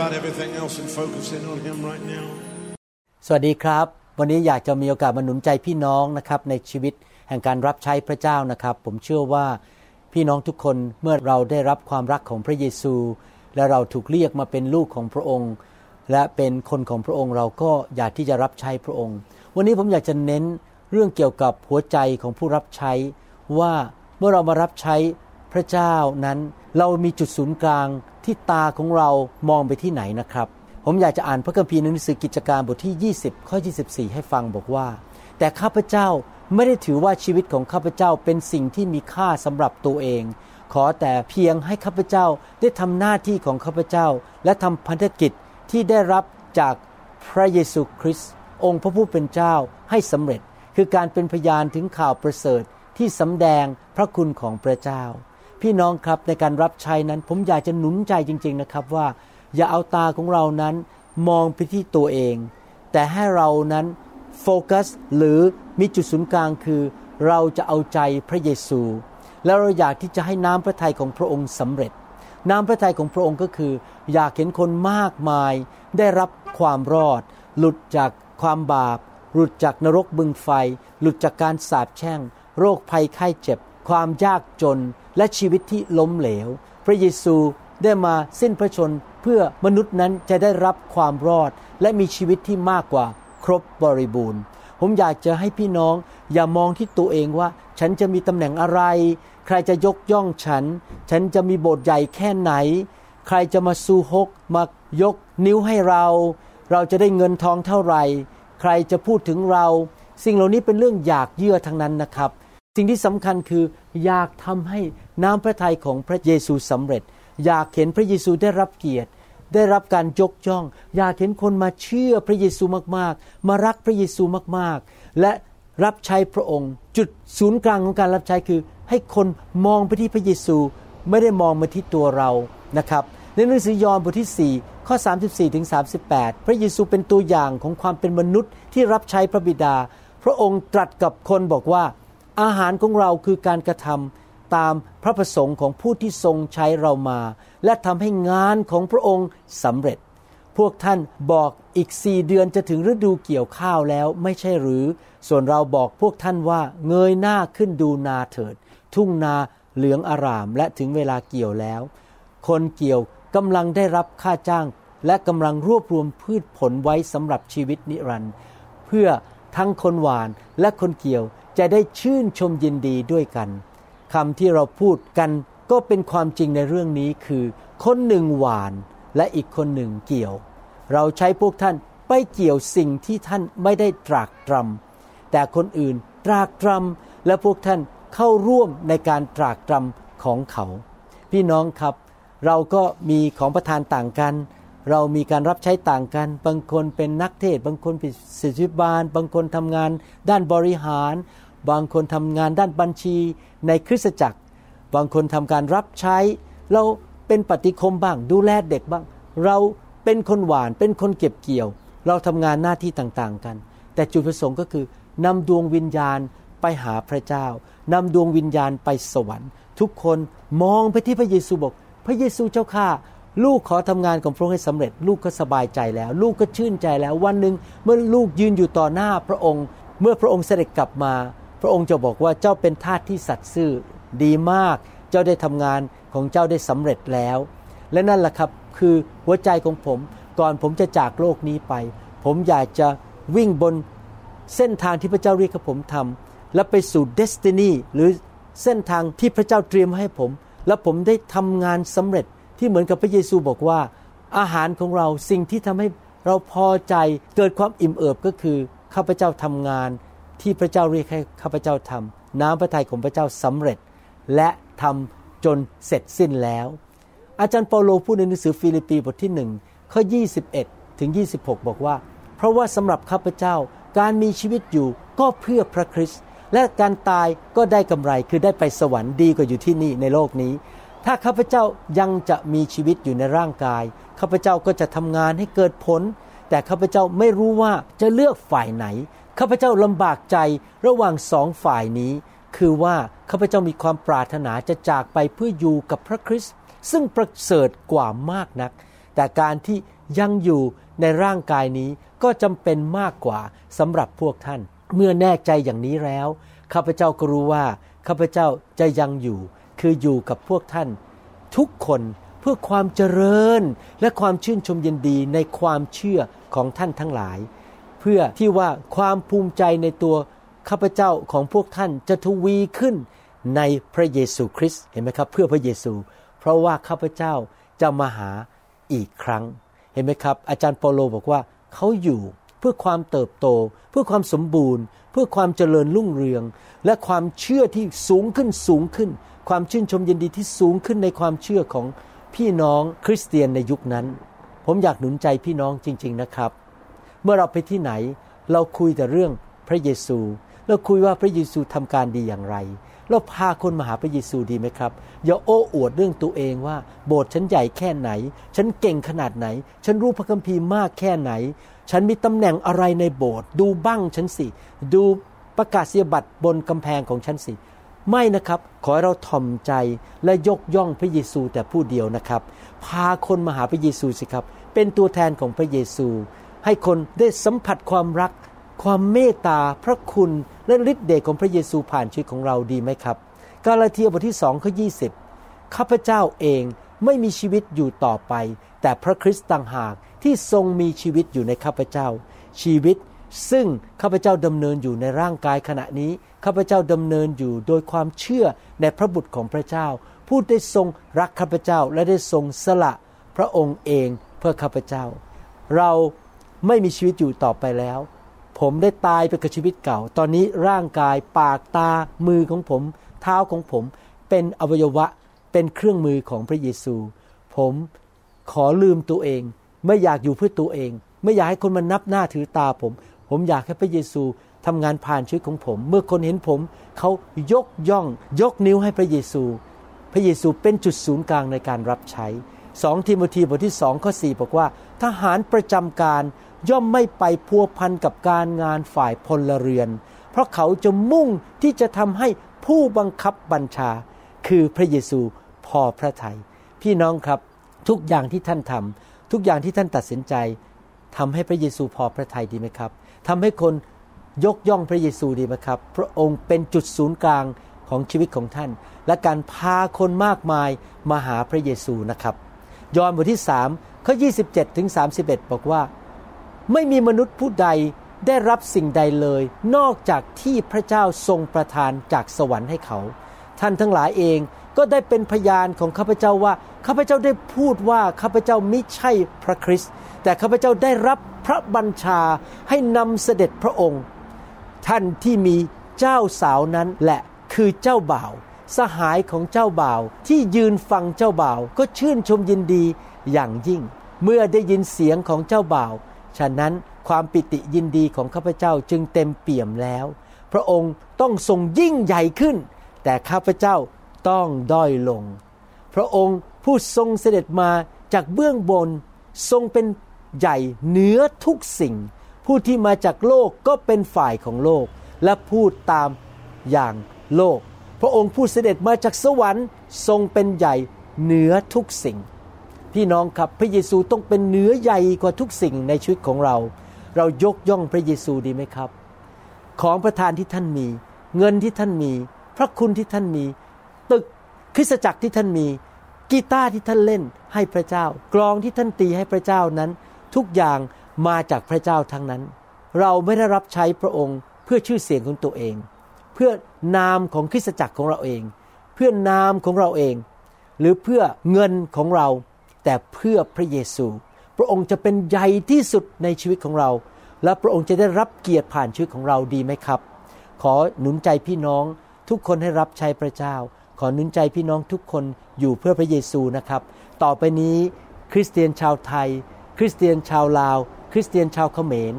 about everything else and focus in on Him right now. สวัสดีครับ วันนี้อยากจะมีโอกาสมาหนุนใจพี่น้องนะครับในชีวิตแห่งการรับใช้พระเจ้านะครับ ผมเชื่อว่าพี่น้องทุกคนเมื่อเราได้รับความรักของพระเยซู และเราถูกเรียกมาเป็นลูกของพระองค์ และเป็นคนของพระองค์เราก็อยากที่จะรับใช้พระองค์ วันนี้ผมอยากจะเน้นเรื่องเกี่ยวกับหัวใจของผู้รับใช้ว่าเมื่อเรามารับใช้ พระเจ้านั้นเรามีจุดศูนย์กลางที่ตาของเรามองไปที่ไหนนะครับ ผมอยากจะอ่านพระคัมภีร์ในหนังสือกิจการบทที่ 20 ข้อ 24 ให้ฟังบอกว่า แต่ข้าพเจ้าไม่ได้ถือว่าชีวิตของข้าพเจ้าเป็นสิ่งที่มีค่าสำหรับตัวเอง ขอแต่เพียงให้ข้าพเจ้าได้ทำหน้าที่ของข้าพเจ้า และทำพันธกิจที่ได้รับจากพระเยซูคริสต์องค์พระผู้เป็นเจ้าให้สำเร็จ คือการเป็นพยานถึงข่าวประเสริฐที่สำแดงพระคุณของพระเจ้า พี่น้องครับในการรับใช้นั้น ผมอยากจะหนุนใจจริง ๆนะครับว่า อย่าเอาตาของเรานั้นมองไปที่ตัวเอง แต่ให้เรานั้นโฟกัสหรือมีจุดศูนย์กลางคือ เราจะเอาใจพระเยซู แล้วเราอยากที่จะให้น้ำพระทัยของพระองค์สำเร็จ น้ำพระทัยของพระองค์ก็คือ อยากเห็นคนมากมาย ได้รับความรอด หลุดจากความบาป หลุดจากนรกบึงไฟ หลุดจากการสาปแช่ง โรคภัยไข้เจ็บ ความยากจนและชีวิตที่ล้มเหลว พระเยซูได้มาสิ้นพระชนเพื่อมนุษย์นั้นจะได้รับความรอดและมีชีวิตที่มากกว่าครบบริบูรณ์ ผมอยากจะให้พี่น้องอย่ามองที่ตัวเองว่า ฉันจะมีตำแหน่งอะไร ใครจะยกย่องฉัน ฉันจะมีโบสถ์ใหญ่แค่ไหน ใครจะมาซูฮกมายกนิ้วให้เรา เราจะได้เงินทองเท่าไหร่ ใครจะพูดถึงเรา สิ่งเหล่านี้เป็นเรื่องอยากเยื่อทั้งนั้นนะครับ สิ่งที่สำคัญคืออยากทำให้น้ำพระทัยของพระเยซูสำเร็จ อยากเห็นพระเยซูได้รับเกียรติ ได้รับการยกย่อง อยากเห็นคนมาเชื่อพระเยซูมากๆ มารักพระเยซูมากๆ และรับใช้พระองค์ จุดศูนย์กลางของการรับใช้คือ ให้คนมองไปที่พระเยซูไม่ได้มองมาที่ตัวเรานะครับในหนังสือยอห์นบทที่ 4 ข้อ 34ถึง38 พระเยซูเป็นตัวอย่างของความเป็นมนุษย์ที่รับใช้พระบิดา พระองค์ตรัสกับคนบอกว่า อาหารของเราคือการกระทำตามพระประสงค์ของผู้ที่ทรงใช้เรามา และทำให้งานของพระองค์สำเร็จ พวกท่านบอกอีกสี่เดือนจะถึงฤดูเกี่ยวข้าวแล้วไม่ใช่หรือ ส่วนเราบอกพวกท่านว่าเงยหน้าขึ้นดูนาเถิด ทุ่งนาเหลืองอารามและถึงเวลาเกี่ยวแล้ว คนเกี่ยวกำลังได้รับค่าจ้าง และกำลังรวบรวมพืชผลไว้สำหรับชีวิตนิรันดร์เพื่อทั้งคนหวานและคนเกี่ยว จะได้ชื่นชมยินดีด้วยกันคำที่เราพูดกันก็เป็นความจริงในเรื่องนี้คือ คนหนึ่งหวานและอีกคนหนึ่งเกี่ยว เราใช้พวกท่านไปเกี่ยวสิ่งที่ท่านไม่ได้ตรากตรำแต่คนอื่นตรากตรำและพวกท่านเข้าร่วมในการตรากตรำของเขา พี่น้องครับ เราก็มีของประทานต่างกัน เรามีการรับใช้ต่างกัน บางคนเป็นนักเทศ บางคนเป็นศิษย์บาล บางคนทำงานด้านบริหาร บางคนทำงานด้านบัญชีในคริสตจักร บางคนทำการรับใช้ เราเป็นปฏิคมบ้าง ดูแลเด็กบ้าง เราเป็นคนหวาน เป็นคนเก็บเกี่ยว เราทำงานหน้าที่ต่างๆกัน แต่จุดประสงค์ก็คือนำดวงวิญญาณไปหาพระเจ้านำดวงวิญญาณไปสวรรค์ ทุกคนมองไปที่พระเยซูบอก พระเยซูเจ้าข้า ลูกขอทำงานของพระองค์ให้สำเร็จ ลูกก็สบายใจแล้ว ลูกก็ชื่นใจแล้ว วันหนึ่งเมื่อลูกยืนอยู่ต่อหน้าพระองค์ เมื่อพระองค์เสด็จกลับมา พระองค์จะบอกว่าเจ้าเป็นทาสที่สัตย์ซื่อดีมาก เจ้าได้ทำงานของเจ้าได้สำเร็จแล้ว และนั่นแหละครับคือหัวใจของผม ก่อนผมจะจากโลกนี้ไป ผมอยากจะวิ่งบนเส้นทางที่พระเจ้าเรียกให้ผมทำและไปสู่เดสตินีหรือเส้นทางที่พระเจ้าเตรียมให้ผม และผมได้ทำงานสำเร็จ ที่เหมือนกับพระเยซูบอกว่า อาหารของเราสิ่งที่ทำให้เราพอใจเกิดความอิ่มเอิบก็คือข้าพเจ้าทำงาน ที่พระเจ้าเรียกให้ข้าพเจ้าทำน้ำพระทัยของพระเจ้าสำเร็จ และทำจนเสร็จสิ้นแล้ว อาจารย์เปาโลพูดในหนังสือฟิลิปปีบทที่หนึ่งข้อ 21 ถึง 26 บอกว่า เพราะว่าสำหรับข้าพเจ้าการมีชีวิตอยู่ก็เพื่อพระคริสต์และการตายก็ได้กำไรคือได้ไปสวรรค์ดีกว่าอยู่ที่นี่ในโลกนี้ ถ้าข้าพเจ้ายังจะมีชีวิตอยู่ในร่างกาย ข้าพเจ้าก็จะทำงานให้เกิดผล แต่ข้าพเจ้าไม่รู้ว่าจะเลือกฝ่ายไหน ข้าพเจ้าลำบากใจระหว่างสองฝ่ายนี้ คือว่าข้าพเจ้ามีความปรารถนาจะจากไปเพื่ออยู่กับพระคริสต์ซึ่งประเสริฐกว่ามากนัก แต่การที่ยังอยู่ในร่างกายนี้ก็จำเป็นมากกว่าสำหรับพวกท่าน เมื่อแน่ใจอย่างนี้แล้ว ข้าพเจ้าก็รู้ว่าข้าพเจ้าจะยังอยู่ คืออยู่กับพวกท่าน ทุกคนเพื่อความเจริญและความชื่นชมยินดีในความเชื่อของท่านทั้งหลาย เพื่อที่ว่าความภูมิใจในตัวข้าพเจ้าของพวกท่านจะทวีขึ้นในพระเยซูคริสต์เห็นไหมครับ เพื่อพระเยซู เพราะว่าข้าพเจ้าจะมาหาอีกครั้ง เห็นไหมครับ อาจารย์เปโลบอกว่าเขาอยู่เพื่อความเติบโต เพื่อความสมบูรณ์ เพื่อความเจริญรุ่งเรือง และความเชื่อที่สูงขึ้นสูงขึ้น ความชื่นชมยินดีที่สูงขึ้นในความเชื่อของพี่น้องคริสเตียนในยุคนั้น ผมอยากหนุนใจพี่น้องจริง ๆนะครับ เมื่อเราไปที่ไหน เราคุยแต่เรื่องพระเยซู เราคุยว่าพระเยซูทำการดีอย่างไร เราพาคนมาหาพระเยซูดีไหมครับ อย่าโอ้อวดเรื่องตัวเองว่า โบสถ์ฉันใหญ่แค่ไหน ฉันเก่งขนาดไหน ฉันรู้พระคัมภีร์มากแค่ไหน ฉันมีตำแหน่งอะไรในโบสถ์ดูบ้างฉันสิ ดูประกาศเสียบัตรบนกำแพงของฉันสิ ไม่นะครับ ขอให้เราถ่อมใจและยกย่องพระเยซูแต่ผู้เดียวนะครับ พาคนมาหาพระเยซูสิครับ เป็นตัวแทนของพระเยซู ให้คนได้สัมผัสความรัก ความเมตตาพระคุณและฤทธิ์เดชของพระเยซูผ่านชีวิตของเราดีไหมครับ กาลาเทียบทที่สองข้อยีข้าพเจ้าเองไม่มีชีวิตอยู่ต่อไป แต่พระคริสต์ต่างหากที่ทรงมีชีวิตอยู่ในข้าพเจ้า ชีวิต ซึ่งข้าพเจ้าดำเนินอยู่ในร่างกายขณะนี้ข้าพเจ้าดำเนินอยู่โดยความเชื่อในพระบุตรของพระเจ้า ผู้ได้ทรงรักข้าพเจ้าและได้ทรงสละพระองค์เองเพื่อข้าพเจ้า เราไม่มีชีวิตอยู่ต่อไปแล้ว ผมได้ตายไปกับชีวิตเก่า ตอนนี้ร่างกายปากตามือของผม เท้าของผมเป็นอวัยวะเป็นเครื่องมือของพระเยซู ผมขอลืมตัวเอง ไม่อยากอยู่เพื่อตัวเอง ไม่อยากให้คนมานับหน้าถือตาผม ผมอยากให้พระเยซูทำงานผ่านชีวิตของผม เมื่อคนเห็นผมเขายกย่อง ยกนิ้วให้พระเยซู พระเยซูเป็นจุดศูนย์กลางในการรับใช้สองทิโมธีบทที่สองข้อสี่บอกว่า ทหารประจำการย่อมไม่ไปพัวพันกับการงานฝ่ายพลเรือน เพราะเขาจะมุ่งที่จะทำให้ผู้บังคับบัญชา คือพระเยซูพอพระทยัยพี่น้องครับทุกอย่างที่ท่านทำทุกอย่างที่ท่านตัดสินใจทำให้พระเยซูพอพระทัยดีไหมครับ ทำให้คนยกย่องพระเยซูดีไหมครับ พระองค์เป็นจุดศูนย์กลางของชีวิตของท่าน และการพาคนมากมายมาหาพระเยซูนะครับ ยอห์นบทที่3ข้อ27ถึง31 บอกว่า ไม่มีมนุษย์ผู้ใดได้รับสิ่งใดเลย นอกจากที่พระเจ้าทรงประทานจากสวรรค์ให้เขา ท่านทั้งหลายเองก็ได้เป็นพยานของข้าพเจ้าว่า ข้าพเจ้าได้พูดว่าข้าพเจ้ามิใช่พระคริสต์แต่ข้าพเจ้าได้รับพระบัญชาให้นำเสด็จพระองค์ ท่านที่มีเจ้าสาวนั้นแหละคือเจ้าบ่าว สหายของเจ้าบ่าว ที่ยืนฟังเจ้าบ่าว ก็ชื่นชมยินดีอย่างยิ่ง เมื่อได้ยินเสียงของเจ้าบ่าว ฉะนั้นความปิติยินดีของข้าพเจ้าจึงเต็มเปี่ยมแล้ว พระองค์ต้องทรงยิ่งใหญ่ขึ้น แต่ข้าพเจ้าต้องด้อยลง พระองค์ ผู้ทรงเสด็จมาจากเบื้องบนทรงเป็นใหญ่เหนือทุกสิ่ง ผู้ที่มาจากโลกก็เป็นฝ่ายของโลก และพูดตามอย่างโลก พระองค์ผู้เสด็จมาจากสวรรค์ทรงเป็นใหญ่เหนือทุกสิ่ง พี่น้องครับพระเยซูต้องเป็นเหนือใหญ่กว่าทุกสิ่งในชีวิตของเรา เรายกย่องพระเยซูดีไหมครับ ของประทานที่ท่านมี เงินที่ท่านมี พระคุณที่ท่านมี ตึกคริสตจักรที่ท่านมี กีตาร์ที่ท่านเล่นให้พระเจ้า กลองที่ท่านตีให้พระเจ้านั้น ทุกอย่างมาจากพระเจ้าทั้งนั้น เราไม่ได้รับใช้พระองค์เพื่อชื่อเสียงของตัวเอง เพื่อนามของคริสตจักรของเราเอง เพื่อนามของเราเอง หรือเพื่อเงินของเรา แต่เพื่อพระเยซู พระองค์จะเป็นใหญ่ที่สุดในชีวิตของเรา และพระองค์จะได้รับเกียรติผ่านชีวิตของเราดีไหมครับ ขอหนุนใจพี่น้องทุกคนให้รับใช้พระเจ้า ขอนุนใจพี่น้องทุกคนอยู่เพื่อพระเยซูนะครับ ต่อไปนี้คริสเตียนชาวไทย คริสเตียนชาวลาว คริสเตียนชาวเขมร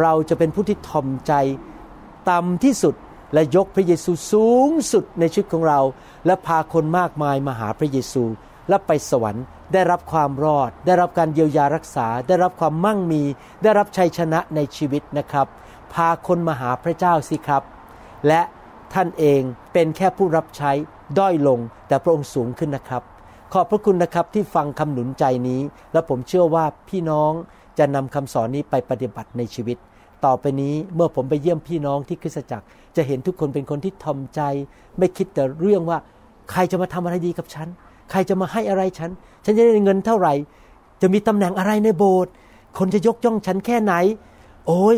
เราจะเป็นผู้ที่ทอมใจต่ำที่สุดและยกพระเยซูสูงสุดในชีวิตของเรา และพาคนมากมายมาหาพระเยซู และไปสวรรค์ได้รับความรอด ได้รับการเยียวยารักษา ได้รับความมั่งมี ได้รับชัยชนะในชีวิตนะครับ พาคนมาหาพระเจ้าสิครับ และท่านเองเป็นแค่ผู้รับใช้ ด้อยลงแต่พระองค์สูงขึ้นนะครับ ขอบพระคุณนะครับที่ฟังคำหนุนใจนี้ และผมเชื่อว่าพี่น้องจะนำคำสอนนี้ไปปฏิบัติในชีวิต ต่อไปนี้เมื่อผมไปเยี่ยมพี่น้องที่คริสตจักร จะเห็นทุกคนเป็นคนที่ทอมใจ ไม่คิดแต่เรื่องว่า ใครจะมาทำอะไรดีกับฉัน ใครจะมาให้อะไรฉัน ฉันจะได้เงินเท่าไหร่ จะมีตำแหน่งอะไรในโบสถ์คนจะยกย่องฉันแค่ไหน โอ้ย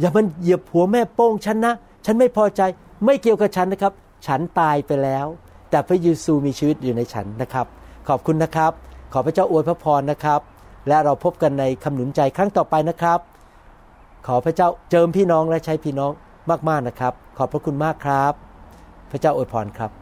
อย่ามันเหยียบหัวแม่โป้งฉันนะ ฉันไม่พอใจไม่เกี่ยวกับฉันนะครับ ฉันตายไปแล้ว แต่พระเยซูมีชีวิตอยู่ในฉันนะครับ ขอบคุณนะครับ ขอพระเจ้าอวยพระพรนะครับ และเราพบกันในคำหนุนใจครั้งต่อไปนะครับ ขอพระเจ้าเจิมพี่น้องและใช้พี่น้องมากๆนะครับ ขอบพระคุณมากครับ พระเจ้าอวยพรครับ